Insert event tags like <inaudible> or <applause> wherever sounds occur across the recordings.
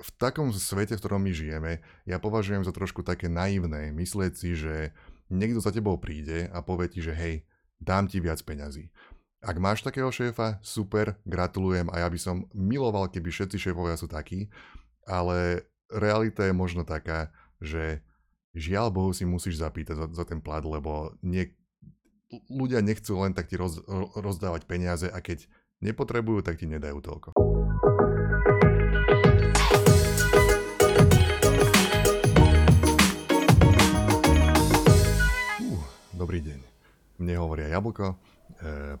v takom svete, v ktorom my žijeme, ja považujem za trošku také naivné myslieť si, že niekto za tebou príde a povie ti, že hej, dám ti viac peňazí. Ak máš takého šéfa, super, gratulujem a ja by som miloval, keby všetci šéfovia sú takí, ale realita je možno taká, že žiaľ Bohu si musíš zapýtať za, za ten plat, lebo nie, ľudia nechcú len tak ti roz, rozdávať peniaze a keď nepotrebujú, tak ti nedajú toľko. Dobrý deň. Mne hovoria Jablko, e,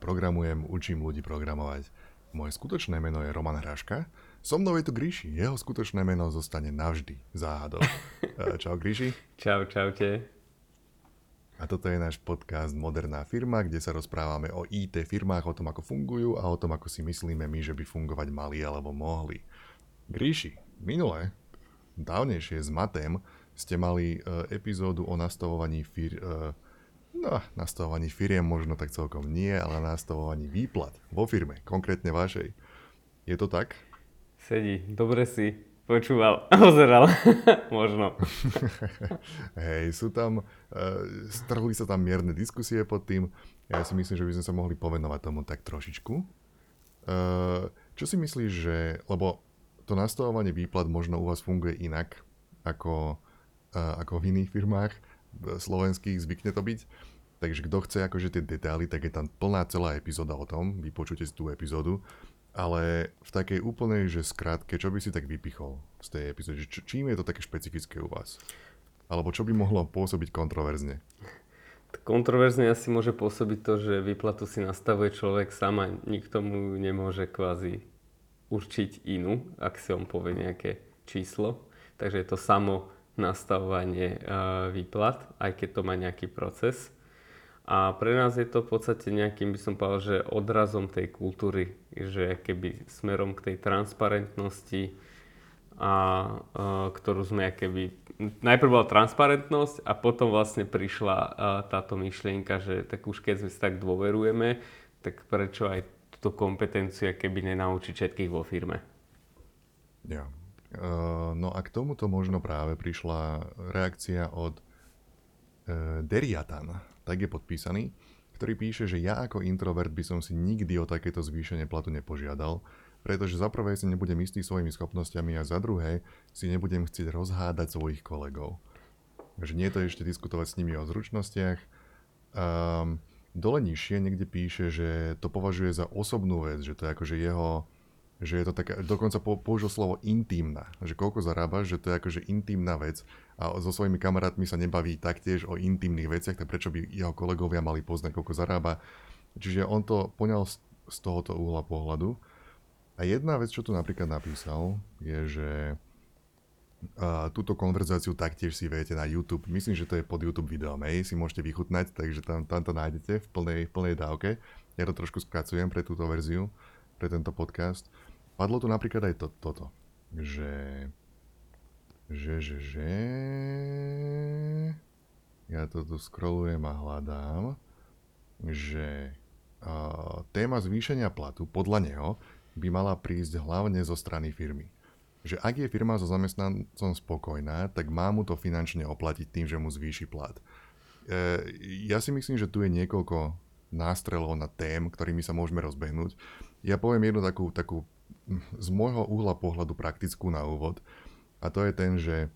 programujem, učím ľudí programovať. Moje skutočné meno je Roman Hraška. So mnou je tu Gríši. Jeho skutočné meno zostane navždy záhadou. E, čau Gríši. Čau, čaute. A toto je náš podcast Moderná firma, kde sa rozprávame o IT firmách, o tom, ako fungujú a o tom, ako si myslíme my, že by fungovať mali alebo mohli. Gríši, minule, dávnejšie s Matem, ste mali uh, epizódu o nastavovaní fir... Uh, no, nastavovaní firiem možno tak celkom nie, ale nastavovaní výplat vo firme, konkrétne vašej. Je to tak? Sedí, dobre si počúval, <laughs> pozeral, <laughs> možno. <laughs> Hej, sú tam, uh, strhli sa tam mierne diskusie pod tým. Ja si myslím, že by sme sa mohli povenovať tomu tak trošičku. Uh, čo si myslíš, že, lebo to nastavovanie výplat možno u vás funguje inak ako, uh, ako v iných firmách slovenských, zvykne to byť. Takže kto chce akože tie detaily, tak je tam plná celá epizóda o tom, vypočujte si tú epizódu ale v takej úplnej, že skrátke, čo by si tak vypichol z tej epizódy? Čím je to také špecifické u vás? Alebo čo by mohlo pôsobiť kontroverzne? Kontroverzne asi môže pôsobiť to, že výplatu si nastavuje človek sám a nikto mu nemôže kvázi určiť inú, ak si on povie nejaké číslo. Takže je to samo nastavovanie uh, výplat, aj keď to má nejaký proces. A pre nás je to v podstate nejakým, by som povedal, že odrazom tej kultúry, že keby smerom k tej transparentnosti, a, a ktorú sme keby... Najprv bola transparentnosť a potom vlastne prišla a, táto myšlienka, že tak už keď sme si tak dôverujeme, tak prečo aj túto kompetenciu keby nenaučiť všetkých vo firme. Ja. Uh, no a k tomuto možno práve prišla reakcia od uh, Deriatan, tak je podpísaný, ktorý píše, že ja ako introvert by som si nikdy o takéto zvýšenie platu nepožiadal, pretože za prvé si nebudem istý svojimi schopnosťami a za druhé si nebudem chcieť rozhádať svojich kolegov. Takže nie je to ešte diskutovať s nimi o zručnostiach. Um, dole nižšie niekde píše, že to považuje za osobnú vec, že to je akože jeho že je to taká, dokonca použil slovo intimná, že koľko zarábaš, že to je akože intimná vec a so svojimi kamarátmi sa nebaví taktiež o intimných veciach, tak prečo by jeho kolegovia mali poznať, koľko zarába. Čiže on to poňal z, tohoto uhla pohľadu. A jedna vec, čo tu napríklad napísal, je, že a túto konverzáciu taktiež si viete na YouTube. Myslím, že to je pod YouTube videom, hej, si môžete vychutnať, takže tam, tam to nájdete v plnej, v plnej dávke. Ja to trošku skracujem pre túto verziu, pre tento podcast. Padlo tu napríklad aj to, toto, že, že, že, že, ja to tu scrollujem a hľadám, že uh, téma zvýšenia platu podľa neho by mala prísť hlavne zo strany firmy. Že ak je firma so zamestnancom spokojná, tak má mu to finančne oplatiť tým, že mu zvýši plat. E, ja si myslím, že tu je niekoľko nástrelov na tém, ktorými sa môžeme rozbehnúť. Ja poviem jednu takú, takú z môjho uhla pohľadu praktickú na úvod. A to je ten, že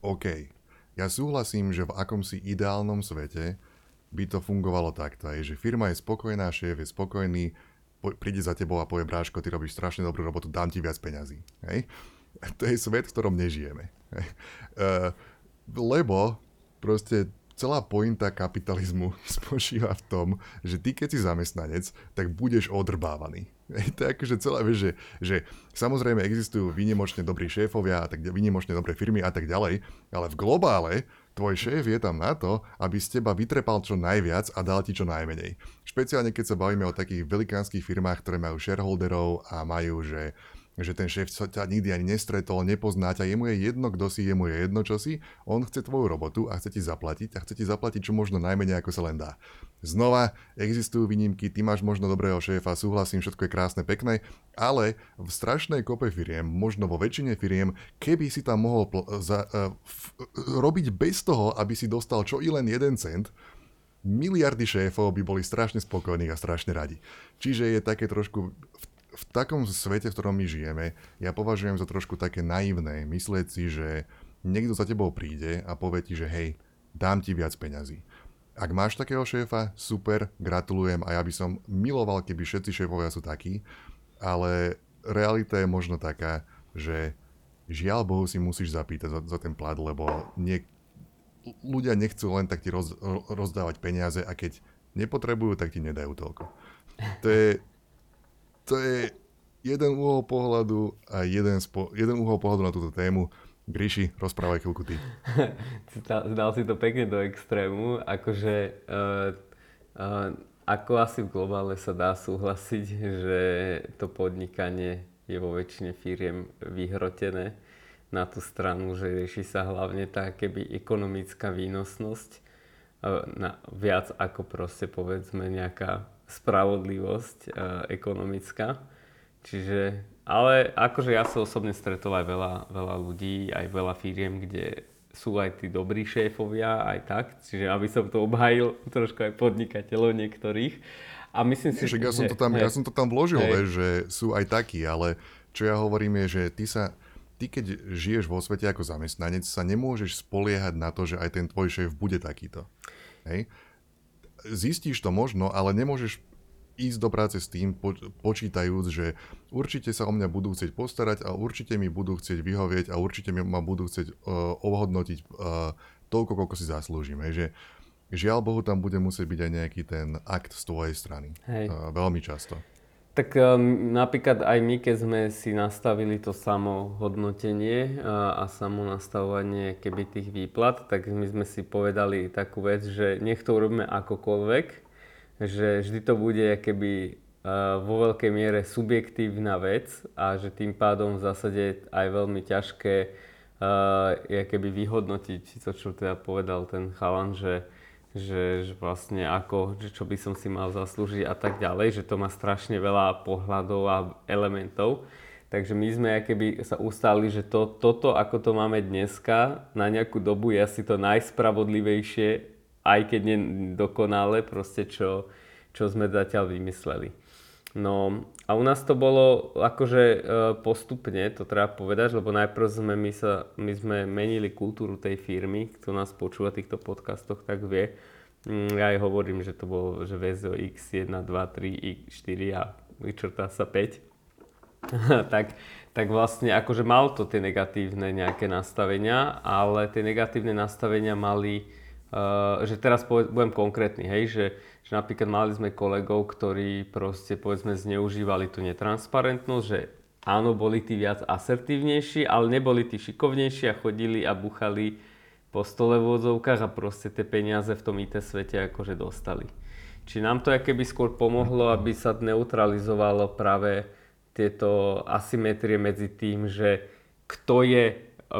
OK, ja súhlasím, že v akomsi ideálnom svete by to fungovalo takto, aj, že firma je spokojná, šéf je spokojný, po, príde za tebou a povie, Bráško, ty robíš strašne dobrú robotu, dám ti viac peňazí. Hej? <laughs> To je svet, v ktorom nežijeme. Hej? Uh, lebo proste celá pointa kapitalizmu <laughs> spočíva v tom, že ty keď si zamestnanec, tak budeš odrbávaný. To je akože celé, vieš, že, že samozrejme existujú výnimočne dobrí šéfovia a tak výnimočne dobré firmy a tak ďalej, ale v globále tvoj šéf je tam na to, aby z teba vytrepal čo najviac a dal ti čo najmenej. Špeciálne keď sa bavíme o takých velikánskych firmách, ktoré majú shareholderov a majú, že že ten šéf sa ťa nikdy ani nestretol, nepozná ťa, jemu je jedno, kto si, jemu je jedno, čo si, on chce tvoju robotu a chce ti zaplatiť a chce ti zaplatiť čo možno najmenej, ako sa len dá. Znova, existujú výnimky, ty máš možno dobrého šéfa, súhlasím, všetko je krásne, pekné, ale v strašnej kope firiem, možno vo väčšine firiem, keby si tam mohol pl- za, uh, f- robiť bez toho, aby si dostal čo i len jeden cent, miliardy šéfov by boli strašne spokojní a strašne radi. Čiže je také trošku v v takom svete, v ktorom my žijeme, ja považujem za trošku také naivné myslieť si, že niekto za tebou príde a povie ti, že hej, dám ti viac peňazí. Ak máš takého šéfa, super, gratulujem a ja by som miloval, keby všetci šéfovia sú takí, ale realita je možno taká, že žiaľ Bohu si musíš zapýtať za, za ten plat, lebo nie, ľudia nechcú len tak ti roz, rozdávať peniaze a keď nepotrebujú, tak ti nedajú toľko. To je, to je jeden uhol pohľadu a jeden, spo, jeden uhol pohľadu na túto tému. Gríši, rozprávaj chvíľku ty. Zdal si to pekne do extrému, akože uh, uh, ako asi v globále sa dá súhlasiť, že to podnikanie je vo väčšine firiem vyhrotené na tú stranu, že rieši sa hlavne tá keby ekonomická výnosnosť uh, na, viac ako proste povedzme nejaká spravodlivosť uh, ekonomická. Čiže, ale akože ja som osobne stretol aj veľa, veľa ľudí, aj veľa firiem, kde sú aj tí dobrí šéfovia, aj tak. Čiže aby som to obhajil trošku aj podnikateľov niektorých. A myslím si, že... Ja som, to tam, hej, ja som to tam vložil, hej. Že sú aj takí, ale čo ja hovorím je, že ty sa, ty keď žiješ vo svete ako zamestnanec, sa nemôžeš spoliehať na to, že aj ten tvoj šéf bude takýto. Hej? Zistíš to možno, ale nemôžeš ísť do práce s tým, počítajúc, že určite sa o mňa budú chcieť postarať a určite mi budú chcieť vyhovieť a určite ma budú chcieť uh, ohodnotiť uh, toľko, koľko si zaslúžim. Hej, že žiaľ Bohu, tam bude musieť byť aj nejaký ten akt z tvojej strany. Hej. Uh, veľmi často. Tak um, napríklad aj my, keď sme si nastavili to samo hodnotenie a, a samo nastavovanie keby tých výplat, tak my sme si povedali takú vec, že nech to urobíme akokoľvek, že vždy to bude keby uh, vo veľkej miere subjektívna vec a že tým pádom v zásade aj veľmi ťažké uh, keby vyhodnotiť to, čo teda povedal ten chalan, že že, že vlastne ako, že čo by som si mal zaslúžiť a tak ďalej, že to má strašne veľa pohľadov a elementov. Takže my sme keby sa ustali, že to, toto, ako to máme dneska, na nejakú dobu je asi to najspravodlivejšie, aj keď nie dokonale, proste čo, čo sme zatiaľ vymysleli. No a u nás to bolo akože e, postupne, to treba povedať, lebo najprv sme my, sa, my sme menili kultúru tej firmy, kto nás počúva v týchto podcastoch, tak vie. Mm, ja aj hovorím, že to bolo, že VZO X1, 2, 3, X4 a vyčrtá sa 5. <laughs> tak, tak vlastne akože mal to tie negatívne nejaké nastavenia, ale tie negatívne nastavenia mali, uh, že teraz budem konkrétny, hej, že že napríklad mali sme kolegov, ktorí proste povedzme zneužívali tú netransparentnosť, že áno, boli tí viac asertívnejší, ale neboli tí šikovnejší a chodili a buchali po stole v odzovkách a proste tie peniaze v tom IT svete akože dostali. Či nám to keby skôr pomohlo, aby sa neutralizovalo práve tieto asymetrie medzi tým, že kto je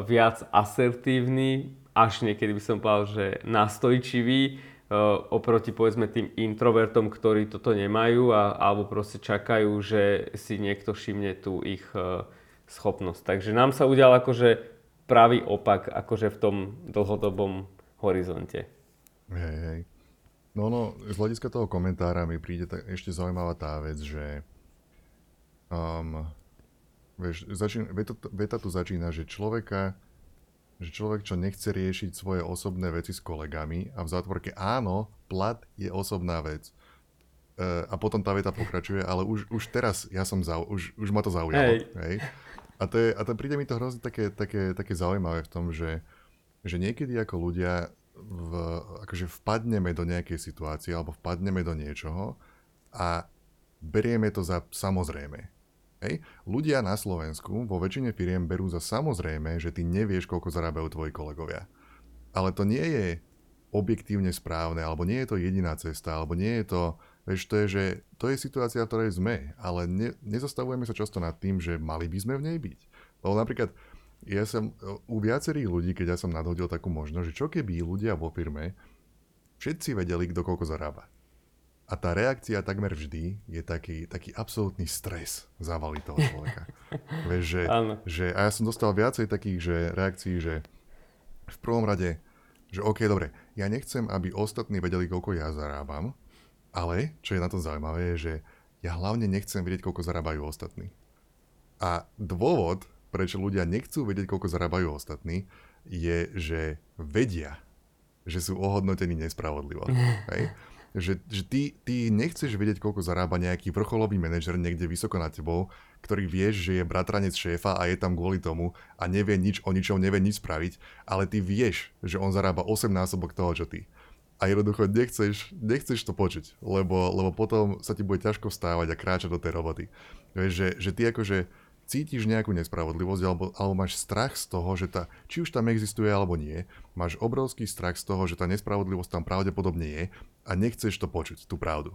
viac asertívny, až niekedy by som povedal, že nastojčivý, oproti povedzme tým introvertom, ktorí toto nemajú a, alebo proste čakajú, že si niekto všimne tú ich uh, schopnosť. Takže nám sa udial akože pravý opak akože v tom dlhodobom horizonte. Hej, hej. No, no, z hľadiska toho komentára mi príde tak ešte zaujímavá tá vec, že um, vieš, začín, veta, veta tu začína, že človeka že človek, čo nechce riešiť svoje osobné veci s kolegami a v zátvorke áno, plat je osobná vec. Uh, a potom tá veta pokračuje, ale už, už teraz ja som zau, už, už ma to zaujalo. Hej. Hej? A, to je, a to príde mi to hrozne také, také, také zaujímavé v tom, že, že niekedy ako ľudia v, akože vpadneme do nejakej situácie alebo vpadneme do niečoho a berieme to za samozrejme. Hej. Ľudia na Slovensku vo väčšine firiem berú za samozrejme, že ty nevieš, koľko zarábajú tvoji kolegovia. Ale to nie je objektívne správne, alebo nie je to jediná cesta, alebo nie je to Vieš, to je, že to je situácia, v ktorej sme, ale ne, nezastavujeme sa často nad tým, že mali by sme v nej byť. Lebo napríklad ja som u viacerých ľudí, keď ja som nadhodil takú možnosť, že čo keby ľudia vo firme všetci vedeli, kto koľko zarába. A tá reakcia takmer vždy je taký, taký absolútny stres zavali toho človeka. <laughs> Vieš, že, že, a ja som dostal viacej takých že reakcií, že v prvom rade, že OK, dobre, ja nechcem, aby ostatní vedeli, koľko ja zarábam, ale, čo je na tom zaujímavé, je, že ja hlavne nechcem vedieť, koľko zarábajú ostatní. A dôvod, prečo ľudia nechcú vedieť, koľko zarábajú ostatní, je, že vedia, že sú ohodnotení nespravodlivo. <laughs> Hej? Že, že ty, ty nechceš vedieť, koľko zarába nejaký vrcholový manažer niekde vysoko nad tebou, ktorý vieš, že je bratranec šéfa a je tam kvôli tomu a nevie nič o ničom, nevie nič spraviť, ale ty vieš, že on zarába 8 násobok toho, čo ty a jednoducho nechceš, nechceš to počuť, lebo, lebo potom sa ti bude ťažko vstávať a kráčať do tej roboty. Vieš, že, že ty akože cítiš nejakú nespravodlivosť alebo, alebo máš strach z toho, že tá, či už tam existuje alebo nie, máš obrovský strach z toho, že tá nespravodlivosť tam pravdepodobne je a nechceš to počuť, tú pravdu.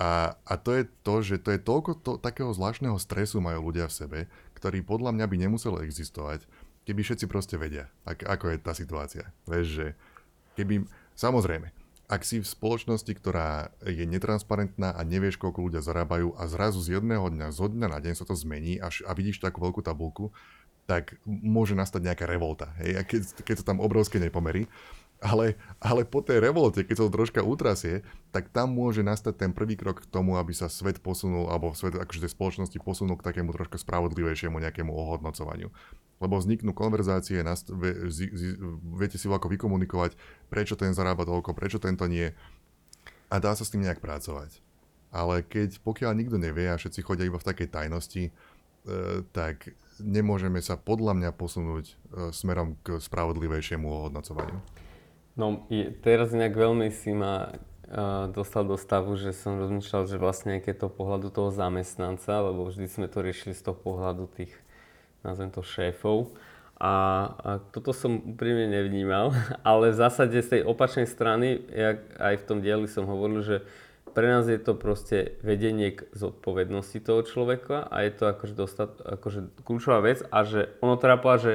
A, a to je to, že to je toľko to, takého zvláštneho stresu majú ľudia v sebe, ktorý podľa mňa by nemusel existovať, keby všetci proste vedia, ak, ako je tá situácia. Vieš, že keby, Samozrejme, ak si v spoločnosti, ktorá je netransparentná a nevieš, koľko ľudia zarábajú a zrazu z jedného dňa, zo dňa na deň sa to zmení až, a vidíš takú veľkú tabulku, tak môže nastať nejaká revolta. Hej? A keď, keď sú tam obrovské nepomery. Ale, ale po tej revolte, keď sa to troška utrasie, tak tam môže nastať ten prvý krok k tomu, aby sa svet posunul, alebo svet akože tej spoločnosti posunul k takému troška spravodlivejšiemu nejakému ohodnocovaniu lebo vzniknú konverzácie, viete si ako vykomunikovať, prečo ten zarába toľko, prečo tento nie a dá sa s tým nejak pracovať. Ale keď pokiaľ nikto nevie a všetci chodia iba v takej tajnosti, e, tak nemôžeme sa podľa mňa posunúť e, smerom k spravodlivejšiemu ohodnocovaniu. No, teraz nejak veľmi si ma e, dostal do stavu, že som rozmýšľal, že vlastne aké to pohľadu toho zamestnanca, lebo vždy sme to riešili z toho pohľadu tých nazvem to šéfov. A, a toto som úprimne nevnímal, <laughs> ale v zásade z tej opačnej strany, jak aj v tom dieli som hovoril, že pre nás je to proste vedenie k zodpovednosti toho človeka a je to akože, dostat, akože kľúčová vec a že ono teda povedať, že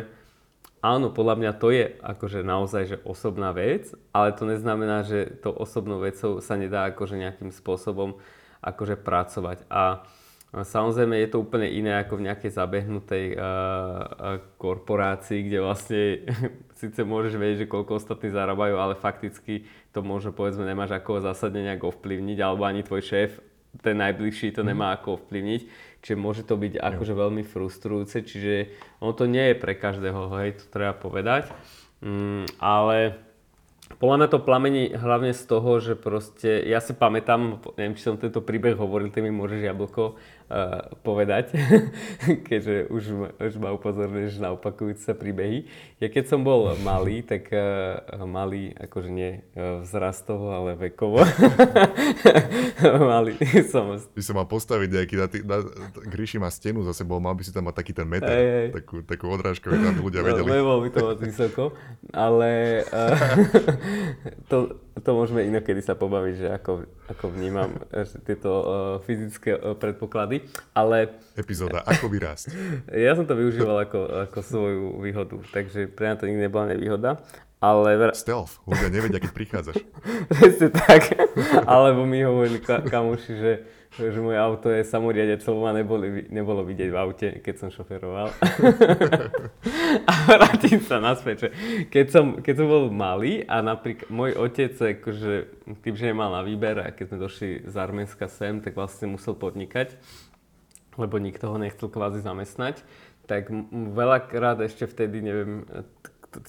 áno, podľa mňa to je akože naozaj že osobná vec, ale to neznamená, že to osobnou vecou sa nedá akože nejakým spôsobom akože pracovať. A Samozrejme je to úplne iné ako v nejakej zabehnutej uh, korporácii, kde vlastne <laughs> síce môžeš vedieť, že koľko ostatní zarábajú, ale fakticky to možno povedzme nemáš ako zásadne nejak ovplyvniť, alebo ani tvoj šéf, ten najbližší to nemá ako ovplyvniť. Čiže môže to byť akože veľmi frustrujúce, čiže ono to nie je pre každého, hej, to treba povedať. Mm, ale podľa mňa to plamení hlavne z toho, že proste, ja si pamätám, neviem, či som tento príbeh hovoril, ty mi môžeš jablko, uh, povedať, <laughs> keďže už, už ma upozorňuješ na opakujúce sa príbehy. Ja keď som bol malý, tak uh, malý, akože nie uh, vzrastovo, ale vekovo. <laughs> malý som. Ty sa mal postaviť nejaký, na, na, Gríši má stenu za sebou, mal by si tam mať taký ten meter, hey, hey. takú, takú odrážku, aby ľudia no, vedeli. No, by to moc vysoko, ale uh, <laughs> to, to môžeme inokedy sa pobaviť, že ako, ako vnímam že tieto uh, fyzické uh, predpoklady, ale... Epizóda Ako vyrásť. <laughs> ja som to využíval ako, ako svoju výhodu, takže pre mňa to nikdy nebola nevýhoda. Ale... Stealth, ľudia nevedia, keď prichádzaš. <laughs> Presne tak. Alebo mi hovorili ka- kamoši, že že moje auto je samoriadec, lebo ma neboli, nebolo vidieť v aute, keď som šoferoval. <laughs> a vrátim sa naspäť, že keď som, keď som bol malý a napríklad môj otec, akože, tým, že nemal na výber a keď sme došli z Arménska sem, tak vlastne musel podnikať, lebo nikto ho nechcel kvázi zamestnať, tak veľakrát ešte vtedy, neviem,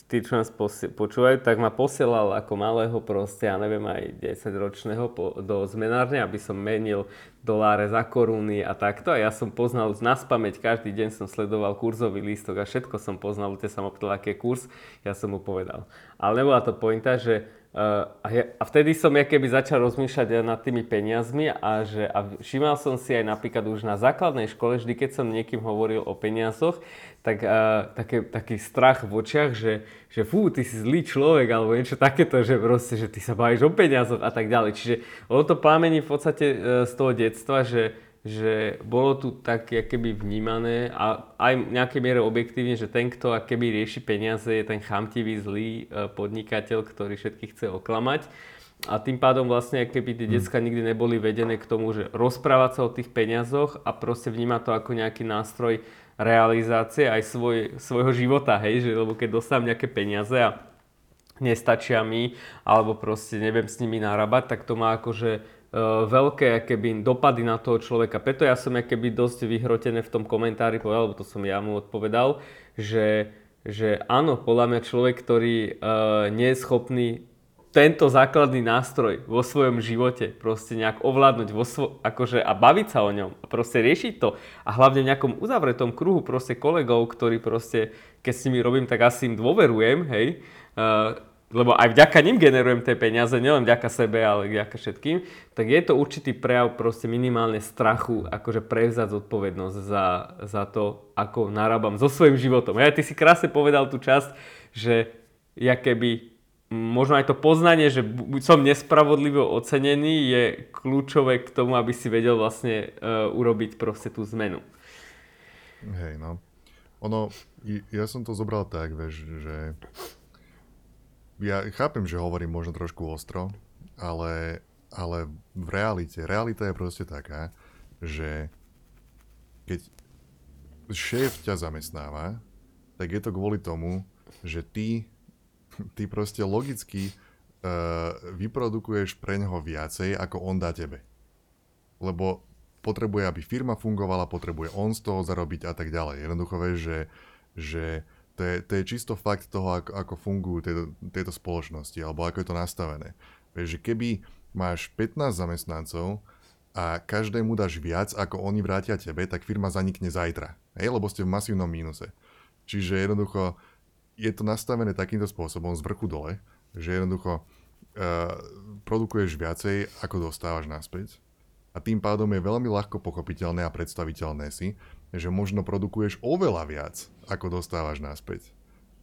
tí, čo nás počúvajú, tak ma posielal ako malého proste, ja neviem, aj 10 ročného po, do zmenárne, aby som menil doláre za koruny a takto. A ja som poznal na spameť, každý deň som sledoval kurzový lístok a všetko som poznal, tie sa ma pýtal, aký kurz, ja som mu povedal. Ale nebola to pointa, že a, ja, a vtedy som ja keby začal rozmýšľať nad tými peniazmi a, že, a všímal som si aj napríklad už na základnej škole, vždy keď som niekým hovoril o peniazoch, tak uh, také, taký strach v očiach, že, že fú, ty si zlý človek alebo niečo takéto, že proste, že ty sa bavíš o peniazoch a tak ďalej. Čiže ono to plámení v podstate uh, z toho detstva, že že bolo tu tak keby vnímané a aj v nejakej miere objektívne, že ten, kto keby rieši peniaze, je ten chamtivý, zlý e, podnikateľ, ktorý všetkých chce oklamať. A tým pádom vlastne, keby tie hm. decka nikdy neboli vedené k tomu, že rozprávať sa o tých peniazoch a proste vnímať to ako nejaký nástroj realizácie aj svoj, svojho života, hej, že lebo keď dostávam nejaké peniaze a nestačia mi, alebo proste neviem s nimi narábať, tak to má akože veľké keby, dopady na toho človeka. Preto ja som keby dosť vyhrotené v tom komentári povedal, lebo to som ja mu odpovedal, že, že áno, podľa mňa človek, ktorý uh, nie je schopný tento základný nástroj vo svojom živote proste nejak ovládnuť vo svo- akože a baviť sa o ňom a proste riešiť to a hlavne v nejakom uzavretom kruhu proste kolegov, ktorí proste, keď s nimi robím, tak asi im dôverujem, hej, uh, lebo aj vďaka ním generujem tie peniaze, nielen vďaka sebe, ale vďaka všetkým, tak je to určitý prejav proste minimálne strachu, akože prevzať zodpovednosť za, za to, ako narábam so svojím životom. Ja, ty si krásne povedal tú časť, že ja keby možno aj to poznanie, že som nespravodlivo ocenený, je kľúčové k tomu, aby si vedel vlastne uh, urobiť proste tú zmenu. Hej, no. Ono, ja som to zobral tak, vieš, že ja chápem, že hovorím možno trošku ostro, ale, ale v realite, realita je proste taká, že keď šéf ťa zamestnáva, tak je to kvôli tomu, že ty, ty proste logicky uh, vyprodukuješ pre neho viacej, ako on dá tebe. Lebo potrebuje, aby firma fungovala, potrebuje on z toho zarobiť a tak ďalej. Jednoducho vieš, že, že to je, to je čisto fakt toho, ako, ako fungujú tieto, tieto spoločnosti, alebo ako je to nastavené. Vieš, že keby máš 15 zamestnancov a každému dáš viac, ako oni vrátia tebe, tak firma zanikne zajtra. Hej, lebo ste v masívnom mínuse. Čiže jednoducho je to nastavené takýmto spôsobom z vrchu dole, že jednoducho uh, produkuješ viacej, ako dostávaš naspäť. A tým pádom je veľmi ľahko pochopiteľné a predstaviteľné si, že možno produkuješ oveľa viac, ako dostávaš naspäť.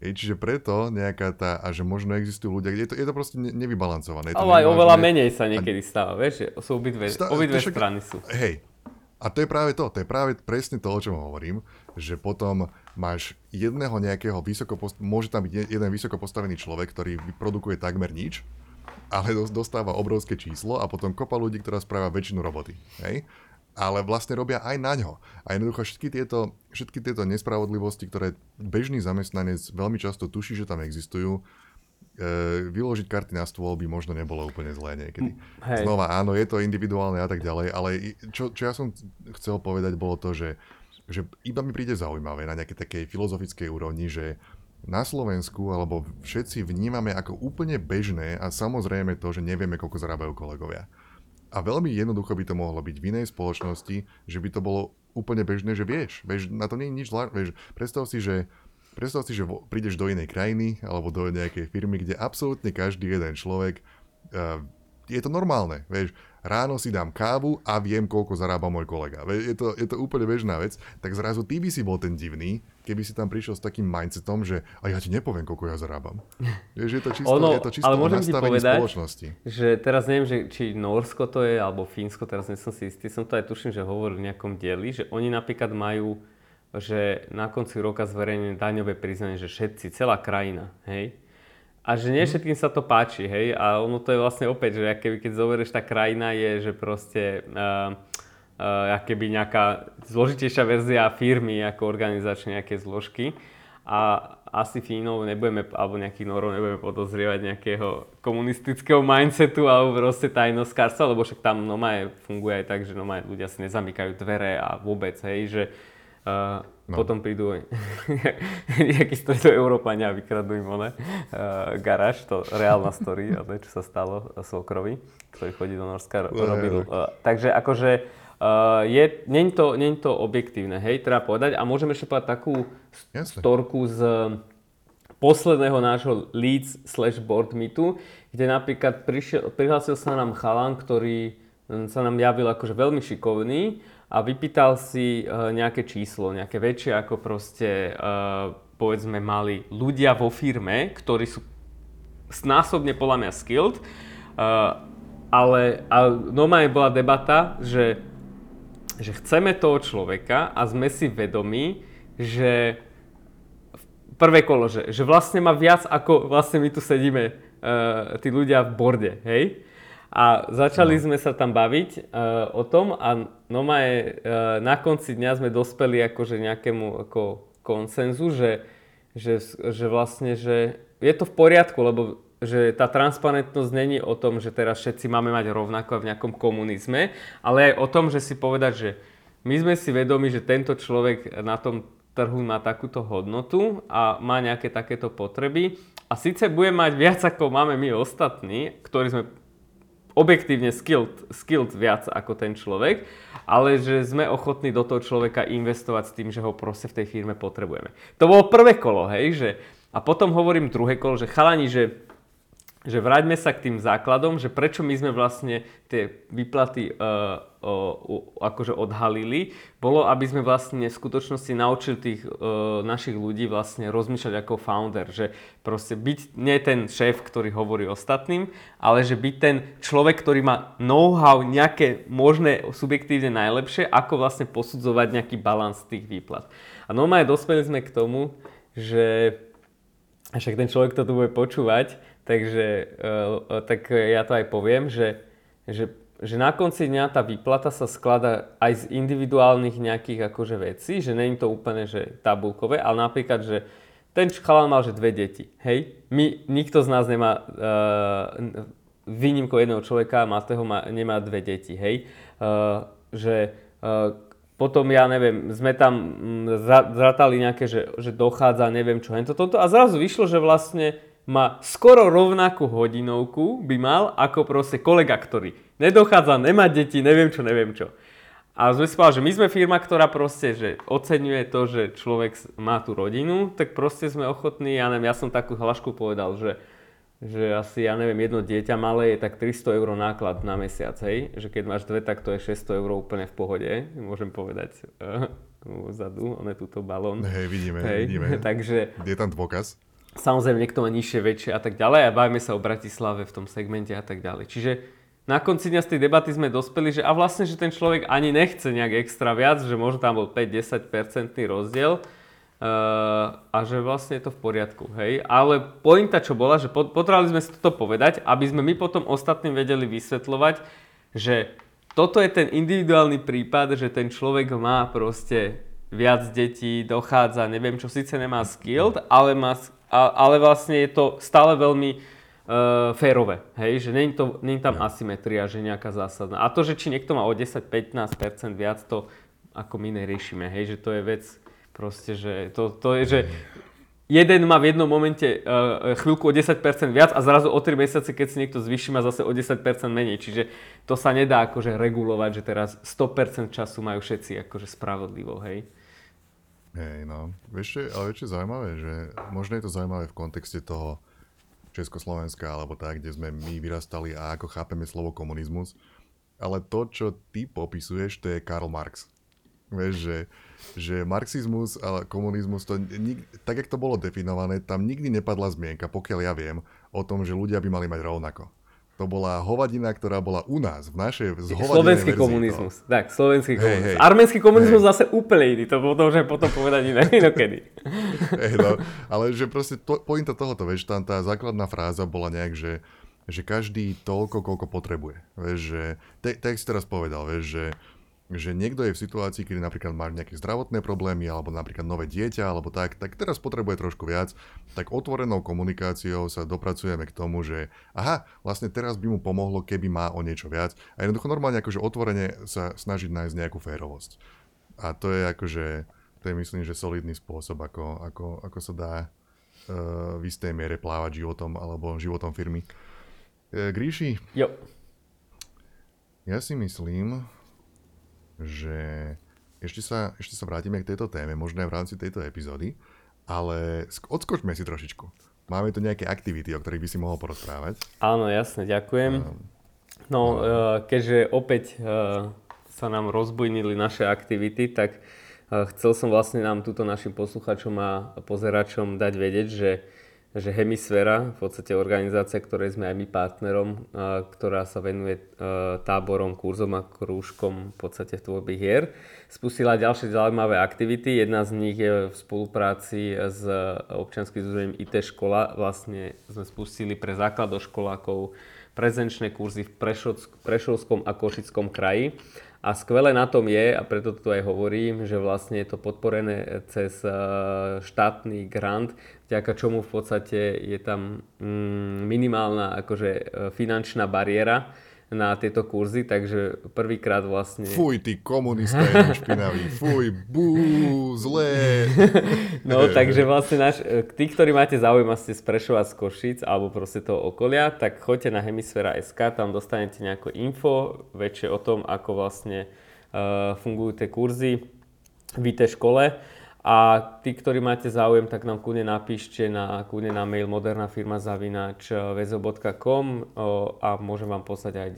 Hej, čiže preto nejaká tá, a že možno existujú ľudia, kde je to, je to proste nevybalancované. Ale aj oveľa menej sa niekedy stáva, vieš, že sú obidve, stá, obidve však, strany sú. Hej, a to je práve to, to je práve presne to, o čom hovorím, že potom máš jedného nejakého vysoko, môže tam byť jeden vysoko postavený človek, ktorý produkuje takmer nič, ale dostáva obrovské číslo a potom kopa ľudí, ktorá správa väčšinu roboty. Hej? Ale vlastne robia aj na ňo. A jednoducho všetky tieto, všetky tieto nespravodlivosti, ktoré bežný zamestnanec veľmi často tuší, že tam existujú, e, vyložiť karty na stôl by možno nebolo úplne zlé niekedy. Hej. Znova, áno, je to individuálne a tak ďalej, ale čo, čo ja som chcel povedať bolo to, že, že iba mi príde zaujímavé na nejakej takej filozofickej úrovni, že na Slovensku, alebo všetci vnímame ako úplne bežné a samozrejme to, že nevieme, koľko zarábajú kolegovia. A veľmi jednoducho by to mohlo byť v inej spoločnosti, že by to bolo úplne bežné, že vieš, vieš na to nie je nič zvláštne. Predstav si, že predstav si, že prídeš do inej krajiny alebo do nejakej firmy, kde absolútne každý jeden človek uh, je to normálne, vieš, ráno si dám kávu a viem, koľko zarába môj kolega. Je to, je to úplne bežná vec, tak zrazu ty by si bol ten divný, keby si tam prišiel s takým mindsetom, že a ja ti nepoviem, koľko ja zarábam. <laughs> Vieš, je to čisto, ono, je to čisto ale môžem ti povedať, spoločnosti. že teraz neviem, že, či Norsko to je, alebo Fínsko, teraz nie som si istý, som to aj tuším, že hovoril v nejakom dieli, že oni napríklad majú že na konci roka zverejnené daňové priznanie, že všetci, celá krajina, hej, a že nie mhm. všetkým sa to páči, hej, a ono to je vlastne opäť, že keby, keď zoberieš, tá krajina je, že proste uh, uh, keby nejaká zložitejšia verzia firmy ako organizačne nejaké zložky a asi Fínov nebudeme, alebo nejakých Norov nebudeme podozrievať nejakého komunistického mindsetu alebo proste tajnoskárstva, lebo však tam nomaj funguje aj tak, že nomaj ľudia si nezamykajú dvere a vôbec, hej, že uh, No. Potom prídu <laughs> nejakí stredoeurópania a vykradú im one, uh, garáž, to reálna story, <laughs> ale čo sa stalo Svokrovi, ktorý chodí do Norska, no, robil. Uh, takže akože uh, je, nie to, nie to objektívne, hej, treba povedať. A môžeme ešte povedať takú Jasne. storku z posledného nášho Leads slash board meetu, kde napríklad prišiel, prihlásil sa nám chalan, ktorý hm, sa nám javil akože veľmi šikovný a vypýtal si uh, nejaké číslo, nejaké väčšie ako proste uh, povedzme mali ľudia vo firme, ktorí sú násobne podľa mňa skilled, ale, ale normálne bola debata, že, že chceme toho človeka a sme si vedomí, že prvé kolo, že, že vlastne má viac ako vlastne my tu sedíme uh, tí ľudia v borde, hej? A začali no. sme sa tam baviť uh, o tom a normálne uh, na konci dňa sme dospeli akože nejakému ako konsenzu, že, že, že vlastne, že je to v poriadku, lebo že tá transparentnosť není o tom, že teraz všetci máme mať rovnako v nejakom komunizme, ale aj o tom, že si povedať, že my sme si vedomi, že tento človek na tom trhu má takúto hodnotu a má nejaké takéto potreby a síce bude mať viac ako máme my ostatní, ktorí sme objektívne skilled, skilled viac ako ten človek, ale že sme ochotní do toho človeka investovať s tým, že ho proste v tej firme potrebujeme. To bolo prvé kolo, hej, že a potom hovorím druhé kolo, že chalani, že že vráťme sa k tým základom, že prečo my sme vlastne tie výplaty uh, uh, akože odhalili, bolo, aby sme vlastne v skutočnosti naučili tých uh, našich ľudí vlastne rozmýšľať ako founder, že proste byť nie ten šéf, ktorý hovorí ostatným, ale že byť ten človek, ktorý má know-how nejaké možné subjektívne najlepšie, ako vlastne posudzovať nejaký balans tých výplat. A normálne dospeli sme k tomu, že však ten človek to tu bude počúvať, Takže uh, tak ja to aj poviem, že, že, že na konci dňa tá výplata sa sklada aj z individuálnych nejakých akože vecí, že není to úplne že tabulkové, ale napríklad, že ten chalan mal že dve deti, hej? My, nikto z nás nemá, uh, výnimkou jedného človeka, Matého má, nemá dve deti, hej? Uh, že uh, potom ja neviem, sme tam zratali nejaké, že, že dochádza, neviem čo, hento, toto a zrazu vyšlo, že vlastne má skoro rovnakú hodinovku by mal ako proste kolega, ktorý nedochádza, nemá deti, neviem čo, neviem čo. A sme si povedali, že my sme firma, ktorá proste, že oceňuje to, že človek má tú rodinu, tak proste sme ochotní, ja neviem, ja som takú hlašku povedal, že, že asi, ja neviem, jedno dieťa malé je tak 300 eur náklad na mesiac, hej? Že keď máš dve, tak to je 600 eur úplne v pohode, môžem povedať. Vzadu, on je túto balón. Hej, vidíme, hej. vidíme. <laughs> Takže... Je tam dôkaz? Samozrejme, niekto má nižšie, väčšie a tak ďalej a bavíme sa o Bratislave v tom segmente a tak ďalej. Čiže na konci dňa z tej debaty sme dospeli, že a vlastne, že ten človek ani nechce nejak extra viac, že možno tam bol 5-10% rozdiel uh, a že vlastne je to v poriadku, hej. Ale pointa, čo bola, že potrebovali sme si toto povedať, aby sme my potom ostatným vedeli vysvetľovať, že toto je ten individuálny prípad, že ten človek má proste viac detí, dochádza, neviem čo, síce nemá skilled, ale má a, ale vlastne je to stále veľmi uh, férové, hej, že není, to, není tam ja. asymetria, že nejaká zásadná. A to, že či niekto má o 10-15% viac, to ako my neriešime, hej, že to je vec proste, že to, to je, že jeden má v jednom momente uh, chvíľku o 10% viac a zrazu o 3 mesiace, keď si niekto zvýši, má zase o 10% menej. Čiže to sa nedá akože regulovať, že teraz 100% času majú všetci akože spravodlivo, hej. Hej, no. Vieš, ale vieš, čo je zaujímavé, že možno je to zaujímavé v kontexte toho Československa, alebo tak, kde sme my vyrastali a ako chápeme slovo komunizmus. Ale to, čo ty popisuješ, to je Karl Marx. Vieš, že, že marxizmus a komunizmus, to, nik, tak jak to bolo definované, tam nikdy nepadla zmienka, pokiaľ ja viem, o tom, že ľudia by mali mať rovnako. To bola hovadina, ktorá bola u nás, v našej Slovenský komunizmus. To. Tak, slovenský hey, komunizmus. Hey, Arménsky komunizmus hey. zase úplne iný, to môžem potom povedať iné, inokedy. <laughs> Hey, no, ale že proste to, pointa tohoto, vieš, tam tá základná fráza bola nejak, že, že každý toľko, koľko potrebuje. Vieš, že, tak si teraz povedal, vieš, že že niekto je v situácii, kedy napríklad má nejaké zdravotné problémy alebo napríklad nové dieťa alebo tak, tak teraz potrebuje trošku viac, tak otvorenou komunikáciou sa dopracujeme k tomu, že aha, vlastne teraz by mu pomohlo, keby má o niečo viac a jednoducho normálne akože otvorene sa snažiť nájsť nejakú férovosť. A to je akože, to je myslím, že solidný spôsob, ako, ako, ako sa dá uh, v istej miere plávať životom alebo životom firmy. Uh, Gríši? Jo. Ja si myslím, že ešte sa, ešte sa vrátime k tejto téme, možno aj v rámci tejto epizódy, ale sk- odskočme si trošičku. Máme tu nejaké aktivity, o ktorých by si mohol porozprávať. Áno, jasne, ďakujem. No, eh, keďže opäť eh, sa nám rozbujnili naše aktivity, tak eh, chcel som vlastne nám túto našim posluchačom a pozeračom dať vedieť, že že Hemisféra, v podstate organizácia, ktorej sme aj my partnerom, ktorá sa venuje táborom, kurzom a krúžkom v podstate v tvorbe hier, spustila ďalšie zaujímavé aktivity. Jedna z nich je v spolupráci s občianským združením IT škola. Vlastne sme spustili pre základoškolákov prezenčné kurzy v Prešovskom a Košickom kraji. A skvelé na tom je, a preto tu aj hovorím, že vlastne je to podporené cez eh, štátny grant, vďaka čomu v podstate je tam mm, minimálna akože eh, finančná bariéra na tieto kurzy, takže prvýkrát vlastne... Fuj, ty komunista je špinavý, fuj, bú, zlé. <laughs> No, takže vlastne náš, e, tí, ktorí máte záujem a ste z Prešova z Košic alebo proste toho okolia, tak choďte na Hemisféra.sk, tam dostanete nejaké info väčšie o tom, ako vlastne uh, fungujú tie kurzy v IT škole. A tí, ktorí máte záujem, tak nám kúne napíšte na, kúne na mail moderná firma zavinač a môžem vám poslať aj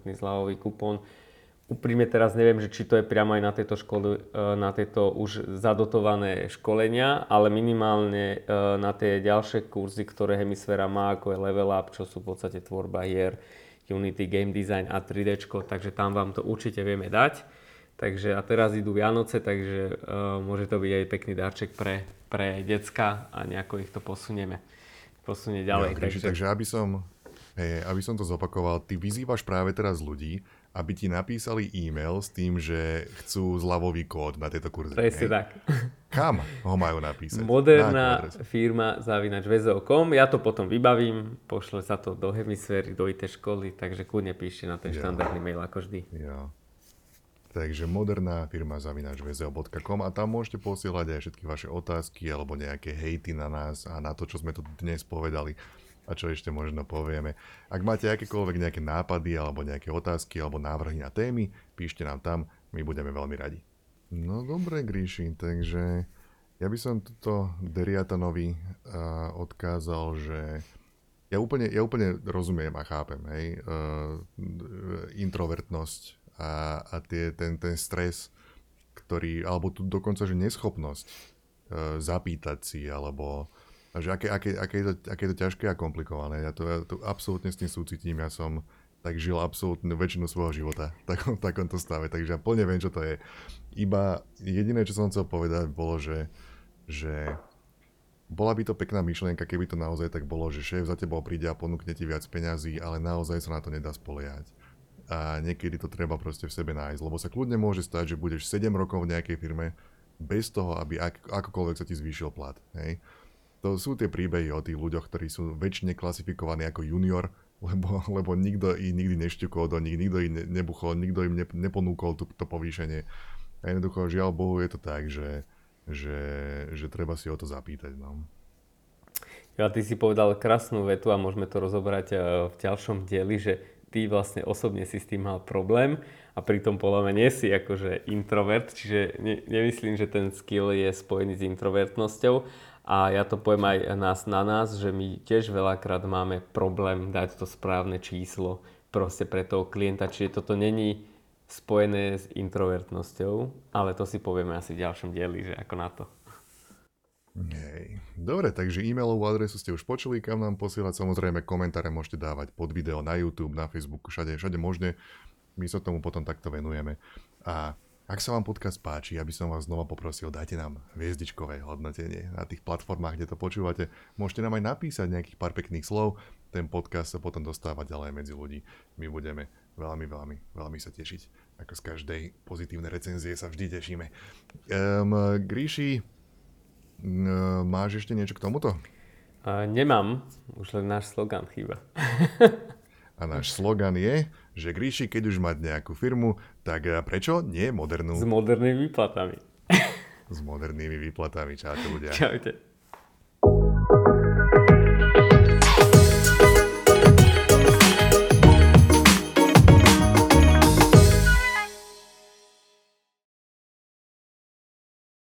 10% zľavový kupón. Úprimne teraz neviem, že či to je priamo aj na tieto, školy, e, na tieto už zadotované školenia, ale minimálne e, na tie ďalšie kurzy, ktoré Hemisféra má, ako je Level Up, čo sú v podstate tvorba hier, Unity, Game Design a 3D, takže tam vám to určite vieme dať. Takže a teraz idú Vianoce, takže uh, môže to byť aj pekný darček pre, pre decka a nejako ich to posunieme. Posunie ďalej. Ja, takže... takže aby som, hej, aby som to zopakoval, ty vyzývaš práve teraz ľudí, aby ti napísali e-mail s tým, že chcú zľavový kód na tieto kurzy. Presne tak. Kam ho majú napísať? Moderná firma zavinač VZO.com. Ja to potom vybavím, pošle sa to do hemisféry, do IT školy, takže kľudne píšte na ten ja. štandardný mail ako vždy. Ja. Takže moderná firma zavinačvezeo.com a tam môžete posielať aj všetky vaše otázky alebo nejaké hejty na nás a na to, čo sme tu dnes povedali a čo ešte možno povieme. Ak máte akékoľvek nejaké nápady alebo nejaké otázky alebo návrhy na témy, píšte nám tam, my budeme veľmi radi. No dobre, Gríši, takže ja by som tuto Deriatanovi uh, odkázal, že ja úplne, ja úplne rozumiem a chápem, hej, uh, introvertnosť a, a tie, ten, ten stres, ktorý, alebo tu dokonca, že neschopnosť e, zapýtať si, alebo že aké, aké, aké, je to, aké je to ťažké a komplikované. Ja to, ja to absolútne s tým súcitím, ja som tak žil absolútne väčšinu svojho života v takom, takomto stave, takže ja plne viem, čo to je. Iba jediné, čo som chcel povedať, bolo, že, že bola by to pekná myšlienka, keby to naozaj tak bolo, že šéf za tebou príde a ponúkne ti viac peňazí, ale naozaj sa na to nedá spoliehať a niekedy to treba proste v sebe nájsť, lebo sa kľudne môže stať, že budeš 7 rokov v nejakej firme bez toho, aby ak, akokoľvek sa ti zvýšil plat. Hej. To sú tie príbehy o tých ľuďoch, ktorí sú väčšine klasifikovaní ako junior, <laughs> lebo, lebo nikto ich nikdy nešťukol do nich, nikto ich nebuchol, nikto im ne, neponúkol to, to povýšenie. A jednoducho, žiaľ Bohu, je to tak, že, že, že treba si o to zapýtať. No. Ja, ty si povedal krásnu vetu a môžeme to rozobrať eh, v ďalšom dieli, že ty vlastne osobne si s tým mal problém a pritom podľa mňa nie si akože introvert, čiže ne, nemyslím, že ten skill je spojený s introvertnosťou a ja to poviem aj nás na nás, že my tiež veľakrát máme problém dať to správne číslo proste pre toho klienta, čiže toto není spojené s introvertnosťou, ale to si povieme asi v ďalšom dieli, že ako na to. Hej. Dobre, takže e-mailovú adresu ste už počuli, kam nám posielať. Samozrejme, komentáre môžete dávať pod video na YouTube, na Facebooku, všade, všade možne. My sa tomu potom takto venujeme. A ak sa vám podcast páči, aby som vás znova poprosil, dajte nám hviezdičkové hodnotenie na tých platformách, kde to počúvate. Môžete nám aj napísať nejakých pár pekných slov. Ten podcast sa potom dostáva ďalej medzi ľudí. My budeme veľmi, veľmi, veľmi sa tešiť. Ako z každej pozitívnej recenzie sa vždy tešíme. Um, Gríši, Máš ešte niečo k tomuto? Uh, nemám, už len náš slogan chýba. A náš slogan je, že Gríši, keď už mať nejakú firmu, tak prečo nie modernú? S modernými výplatami. S modernými výplatami. Čaute ľudia. Čaute.